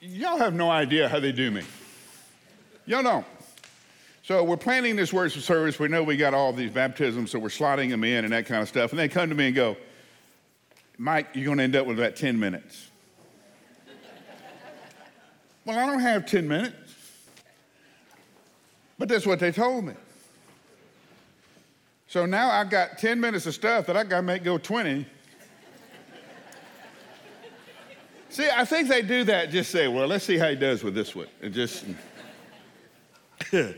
y'all have no idea how they do me. Y'all don't. So we're planning this worship service. We know we got all these baptisms, so we're slotting them in and that kind of stuff. And they come to me and go, Mike, you're going to end up with about 10 minutes. well, I don't have 10 minutes. But that's what they told me. So now I've got 10 minutes of stuff that I got to make go 20. See, I think they do that, just say, well, let's see how he does with this one. And just. so,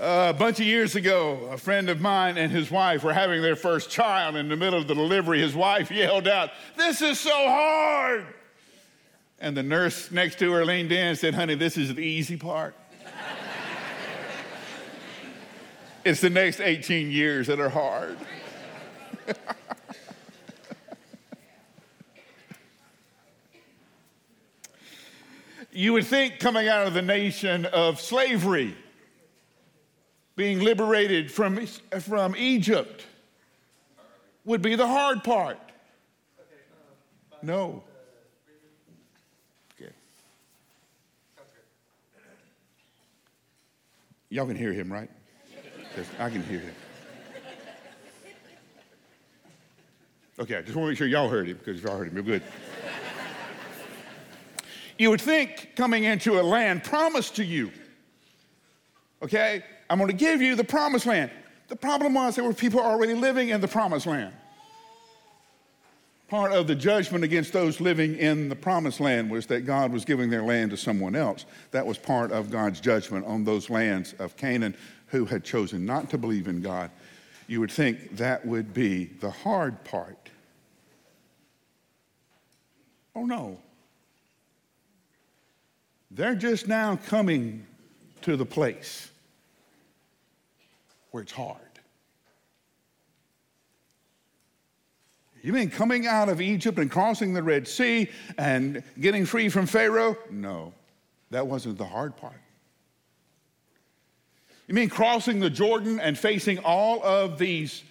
uh, a bunch of years ago, a friend of mine and his wife were having their first child. In the middle of the delivery, his wife yelled out, This is so hard. And the nurse next to her leaned in and said, Honey, this is the easy part. it's the next 18 years that are hard. you would think coming out of the nation of slavery, being liberated from, from Egypt, would be the hard part. No. Okay. Y'all can hear him, right? I can hear him. Okay, I just want to make sure y'all heard him because if y'all heard him, you're good. You would think coming into a land promised to you, okay, I'm going to give you the promised land. The problem was there were people already living in the promised land part of the judgment against those living in the promised land was that God was giving their land to someone else. That was part of God's judgment on those lands of Canaan who had chosen not to believe in God. You would think that would be the hard part. Oh no. They're just now coming to the place where it's hard. You mean coming out of Egypt and crossing the Red Sea and getting free from Pharaoh? No, that wasn't the hard part. You mean crossing the Jordan and facing all of these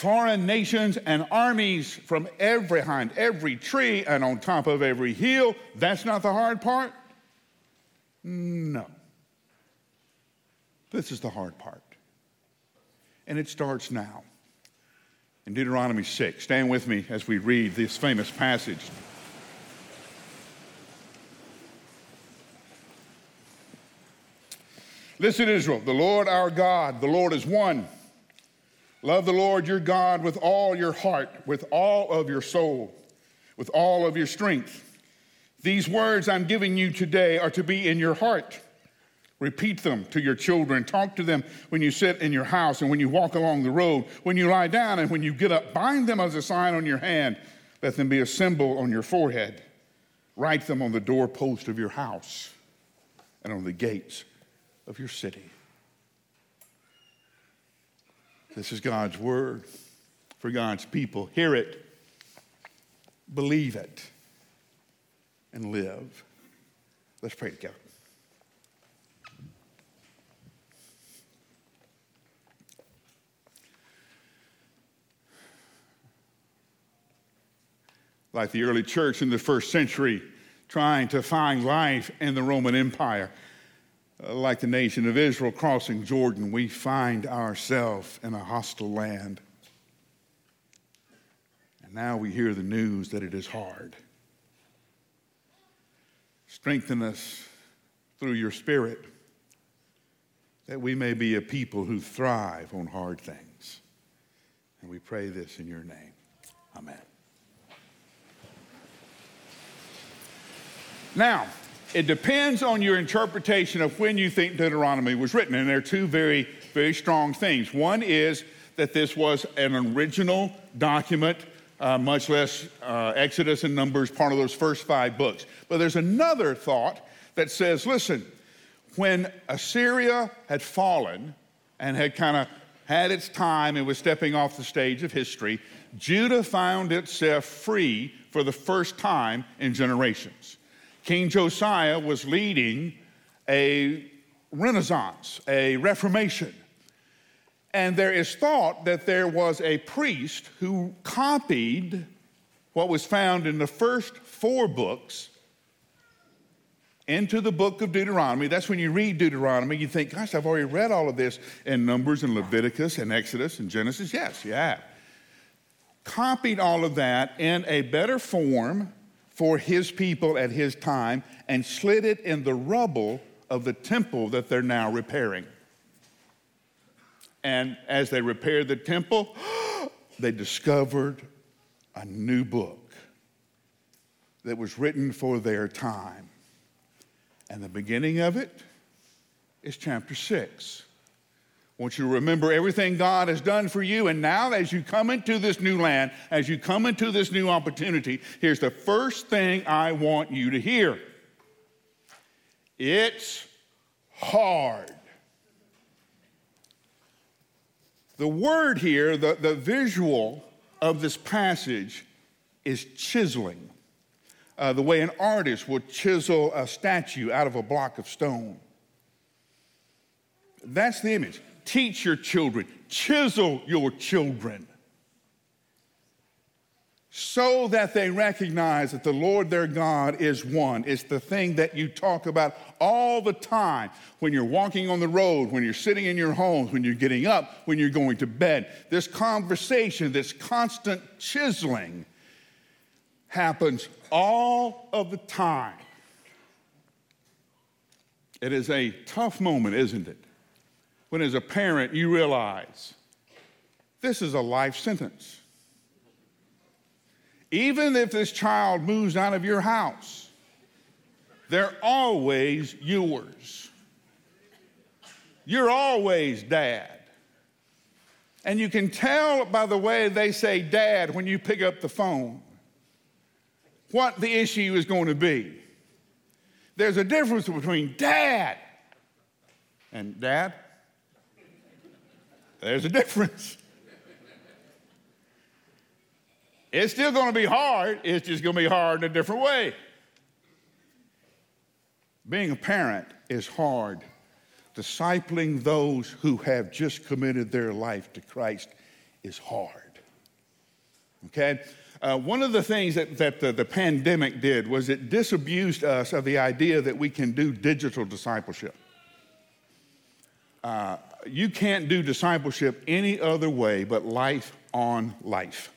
foreign nations and armies from every behind every tree and on top of every hill? That's not the hard part? No. This is the hard part. And it starts now in Deuteronomy 6. Stand with me as we read this famous passage. Listen, Israel, the Lord our God, the Lord is one. Love the Lord your God with all your heart, with all of your soul, with all of your strength. These words I'm giving you today are to be in your heart. Repeat them to your children. Talk to them when you sit in your house and when you walk along the road, when you lie down and when you get up. Bind them as a sign on your hand. Let them be a symbol on your forehead. Write them on the doorpost of your house and on the gates of your city. This is God's word for God's people. Hear it, believe it, and live. Let's pray together. like the early church in the first century, trying to find life in the Roman Empire. Uh, like the nation of Israel crossing Jordan, we find ourselves in a hostile land. And now we hear the news that it is hard. Strengthen us through your Spirit that we may be a people who thrive on hard things. And we pray this in your name. Amen. Now, it depends on your interpretation of when you think Deuteronomy was written, and there are two very, very strong things. One is that this was an original document, uh, much less uh, Exodus and Numbers, part of those first five books. But there's another thought that says, listen, when Assyria had fallen and had kind of had its time and was stepping off the stage of history, Judah found itself free for the first time in generations. King Josiah was leading a renaissance, a reformation. And there is thought that there was a priest who copied what was found in the first four books into the book of Deuteronomy. That's when you read Deuteronomy, you think, gosh, I've already read all of this in Numbers and Leviticus and Exodus and Genesis. Yes, have. Copied all of that in a better form for his people at his time and slid it in the rubble of the temple that they're now repairing. And as they repaired the temple, they discovered a new book that was written for their time. And the beginning of it is chapter 6. I want you to remember everything God has done for you. And now, as you come into this new land, as you come into this new opportunity, here's the first thing I want you to hear it's hard. The word here, the, the visual of this passage is chiseling, uh, the way an artist would chisel a statue out of a block of stone. That's the image. Teach your children, chisel your children so that they recognize that the Lord their God is one. It's the thing that you talk about all the time when you're walking on the road, when you're sitting in your homes, when you're getting up, when you're going to bed. This conversation, this constant chiseling happens all of the time. It is a tough moment, isn't it? When, as a parent, you realize this is a life sentence. Even if this child moves out of your house, they're always yours. You're always dad. And you can tell by the way they say dad when you pick up the phone what the issue is going to be. There's a difference between dad and dad. There's a difference. It's still going to be hard, it's just going to be hard in a different way. Being a parent is hard. Discipling those who have just committed their life to Christ is hard. Okay? Uh, one of the things that, that the, the pandemic did was it disabused us of the idea that we can do digital discipleship. Uh, you can't do discipleship any other way but life on life.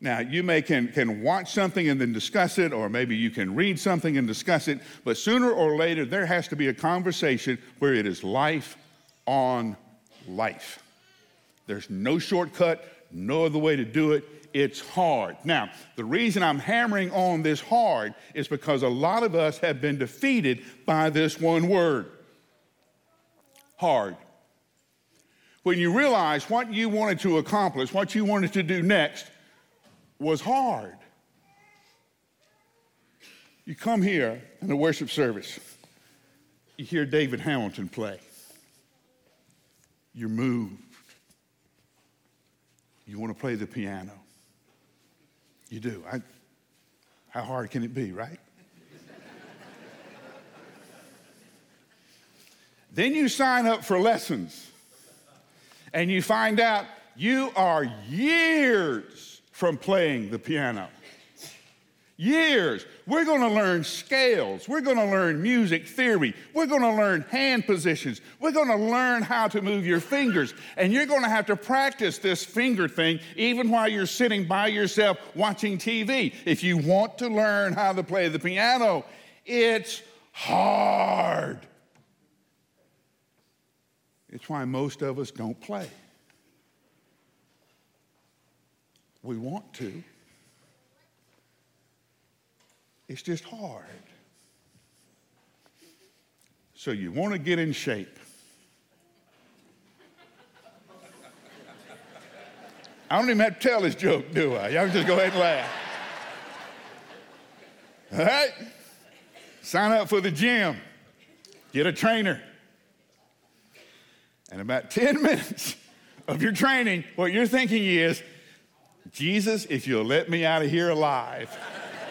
Now, you may can, can watch something and then discuss it, or maybe you can read something and discuss it, but sooner or later, there has to be a conversation where it is life on life. There's no shortcut, no other way to do it. It's hard. Now, the reason I'm hammering on this hard is because a lot of us have been defeated by this one word hard. When you realize what you wanted to accomplish, what you wanted to do next, was hard. You come here in the worship service, you hear David Hamilton play. You're moved. You want to play the piano. You do. I, how hard can it be, right? Then you sign up for lessons and you find out you are years from playing the piano. Years. We're going to learn scales. We're going to learn music theory. We're going to learn hand positions. We're going to learn how to move your fingers. And you're going to have to practice this finger thing even while you're sitting by yourself watching TV. If you want to learn how to play the piano, it's hard. It's why most of us don't play. We want to. It's just hard. So you want to get in shape. I don't even have to tell this joke, do I? Y'all just go ahead and laugh. All right? Sign up for the gym. Get a trainer. And about 10 minutes of your training, what you're thinking is, Jesus, if you'll let me out of here alive,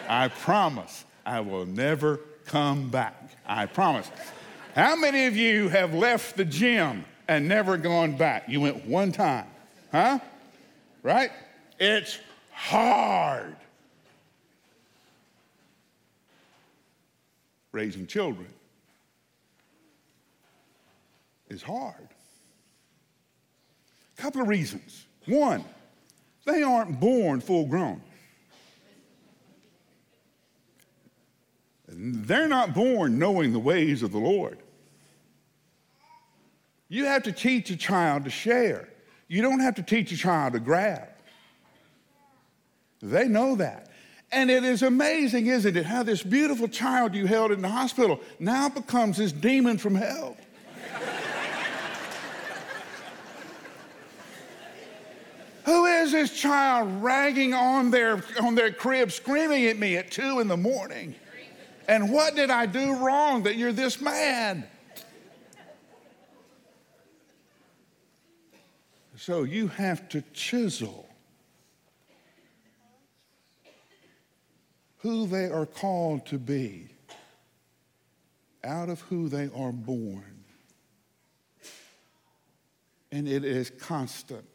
I promise I will never come back. I promise. How many of you have left the gym and never gone back? You went one time, huh? Right? It's hard. Raising children is hard. Couple of reasons. One, they aren't born full grown. They're not born knowing the ways of the Lord. You have to teach a child to share. You don't have to teach a child to grab. They know that. And it is amazing, isn't it, how this beautiful child you held in the hospital now becomes this demon from hell. Who is this child ragging on their, on their crib, screaming at me at two in the morning? And what did I do wrong that you're this mad? So you have to chisel who they are called to be out of who they are born. And it is constant.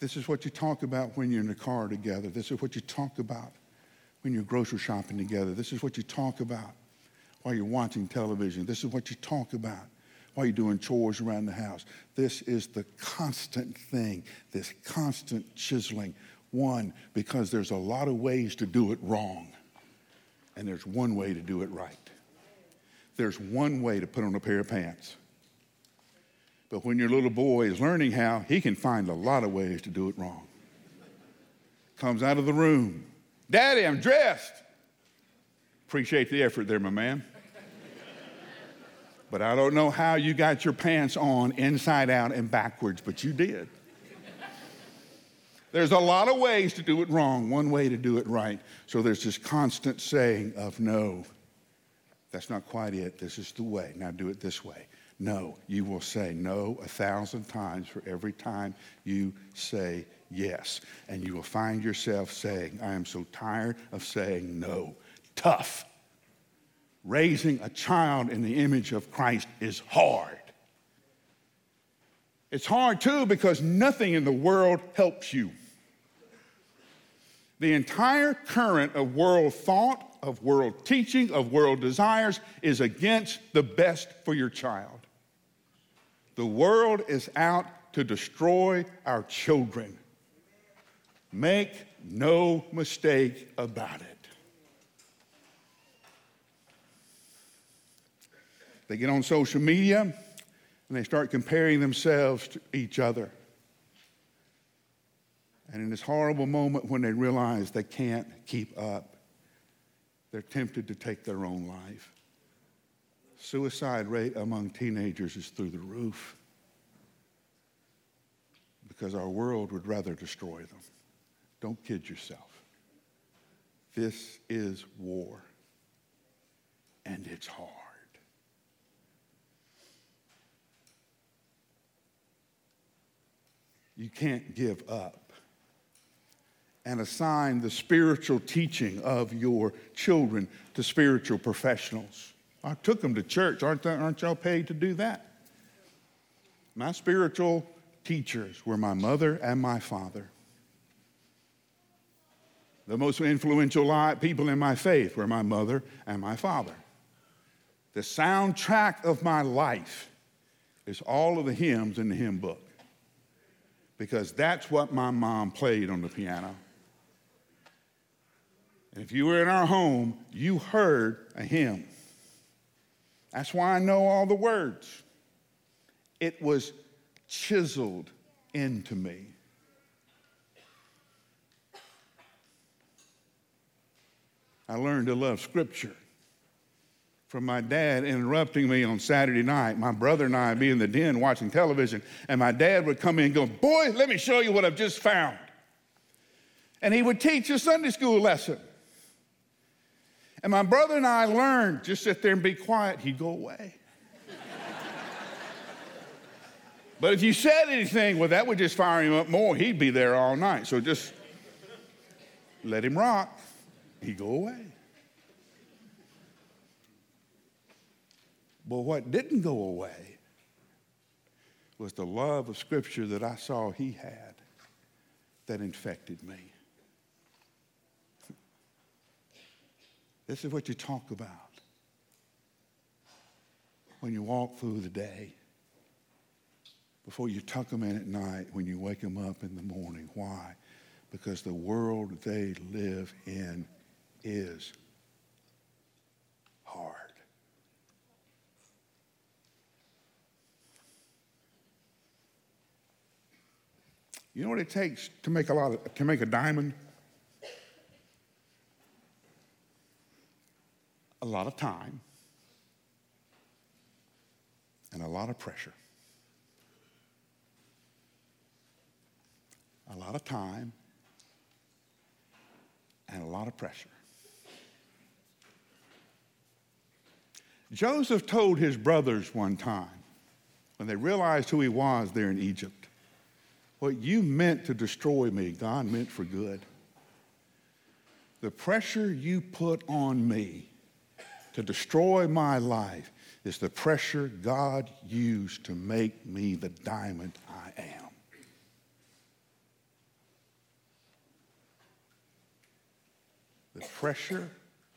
This is what you talk about when you're in the car together. This is what you talk about when you're grocery shopping together. This is what you talk about while you're watching television. This is what you talk about while you're doing chores around the house. This is the constant thing, this constant chiseling. One, because there's a lot of ways to do it wrong, and there's one way to do it right. There's one way to put on a pair of pants. But when your little boy is learning how, he can find a lot of ways to do it wrong. Comes out of the room, Daddy, I'm dressed. Appreciate the effort there, my man. But I don't know how you got your pants on inside out and backwards, but you did. There's a lot of ways to do it wrong, one way to do it right. So there's this constant saying of no, that's not quite it. This is the way. Now do it this way. No, you will say no a thousand times for every time you say yes. And you will find yourself saying, I am so tired of saying no. Tough. Raising a child in the image of Christ is hard. It's hard too because nothing in the world helps you. The entire current of world thought, of world teaching, of world desires is against the best for your child. The world is out to destroy our children. Make no mistake about it. They get on social media and they start comparing themselves to each other. And in this horrible moment when they realize they can't keep up, they're tempted to take their own life. Suicide rate among teenagers is through the roof because our world would rather destroy them. Don't kid yourself. This is war, and it's hard. You can't give up and assign the spiritual teaching of your children to spiritual professionals. I took them to church. Aren't, aren't y'all paid to do that? My spiritual teachers were my mother and my father. The most influential people in my faith were my mother and my father. The soundtrack of my life is all of the hymns in the hymn book because that's what my mom played on the piano. And if you were in our home, you heard a hymn. That's why I know all the words. It was chiseled into me. I learned to love Scripture from my dad interrupting me on Saturday night. My brother and I would be in the den watching television, and my dad would come in and go, Boy, let me show you what I've just found. And he would teach a Sunday school lesson. And my brother and I learned just sit there and be quiet, he'd go away. but if you said anything, well, that would just fire him up more. He'd be there all night. So just let him rock he'd go away. But what didn't go away was the love of Scripture that I saw he had that infected me. This is what you talk about when you walk through the day, before you tuck them in at night, when you wake them up in the morning. Why? Because the world they live in is hard. You know what it takes to make a lot of, to make a diamond? Lot of time and a lot of pressure. A lot of time and a lot of pressure. Joseph told his brothers one time, when they realized who he was there in Egypt, what you meant to destroy me, God meant for good. The pressure you put on me to destroy my life is the pressure God used to make me the diamond I am. The pressure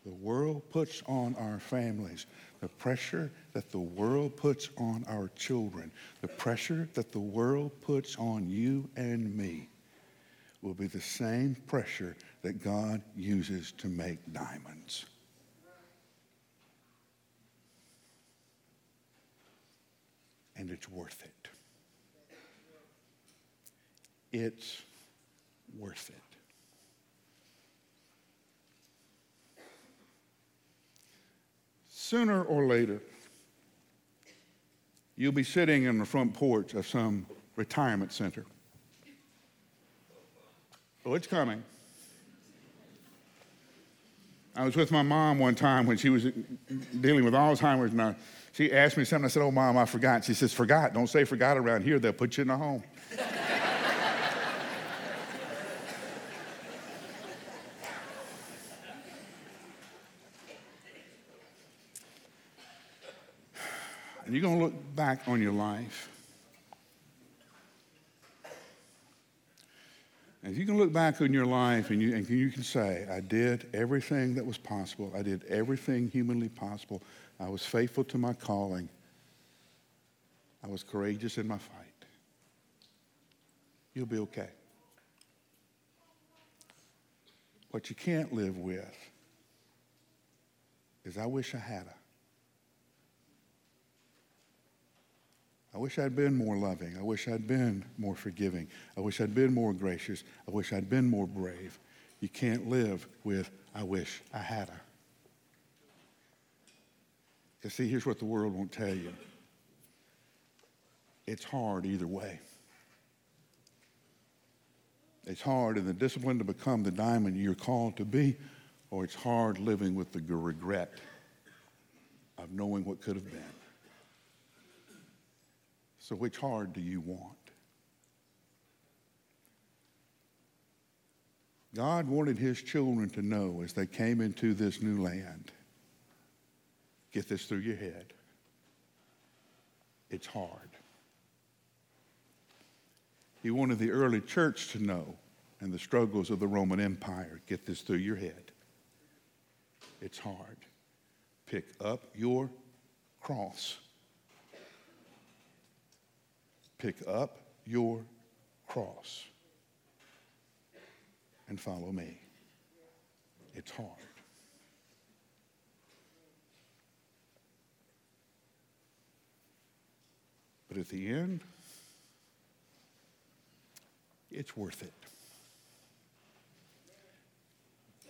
the world puts on our families, the pressure that the world puts on our children, the pressure that the world puts on you and me will be the same pressure that God uses to make diamonds. And it's worth it. It's worth it. Sooner or later, you'll be sitting in the front porch of some retirement center. Oh, it's coming. I was with my mom one time when she was dealing with Alzheimer's, and I, she asked me something. I said, Oh, mom, I forgot. She says, Forgot. Don't say forgot around here. They'll put you in a home. and you're going to look back on your life. And you can look back on your life and you, and you can say, I did everything that was possible. I did everything humanly possible. I was faithful to my calling. I was courageous in my fight. You'll be okay. What you can't live with is I wish I had a. I wish I'd been more loving. I wish I'd been more forgiving. I wish I'd been more gracious. I wish I'd been more brave. You can't live with, I wish I had a. Because, see, here's what the world won't tell you it's hard either way. It's hard in the discipline to become the diamond you're called to be, or it's hard living with the regret of knowing what could have been. So, which hard do you want? God wanted his children to know as they came into this new land get this through your head. It's hard. He wanted the early church to know and the struggles of the Roman Empire. Get this through your head. It's hard. Pick up your cross Pick up your cross and follow me. It's hard. But at the end, it's worth it.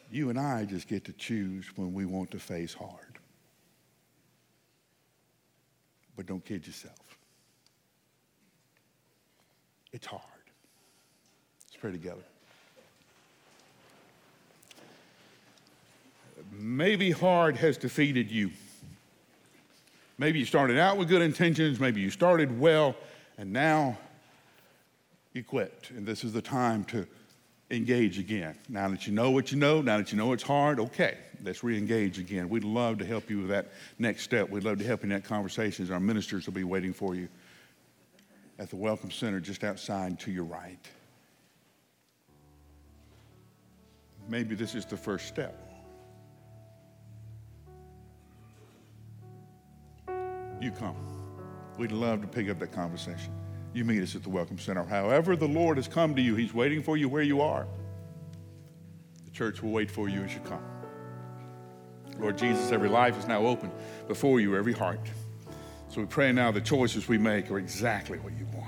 You and I just get to choose when we want to face hard. But don't kid yourself. It's hard. Let's pray together. Maybe hard has defeated you. Maybe you started out with good intentions, maybe you started well, and now you quit. And this is the time to engage again. Now that you know what you know, now that you know it's hard, okay, let's re engage again. We'd love to help you with that next step. We'd love to help you in that conversation. Our ministers will be waiting for you at the Welcome Center just outside to your right. maybe this is the first step. You come. We'd love to pick up that conversation. You meet us at the Welcome Center. However, the Lord has come to you, He's waiting for you where you are. The church will wait for you as you come. Lord Jesus, every life is now open before you, every heart. So we pray now the choices we make are exactly what you want.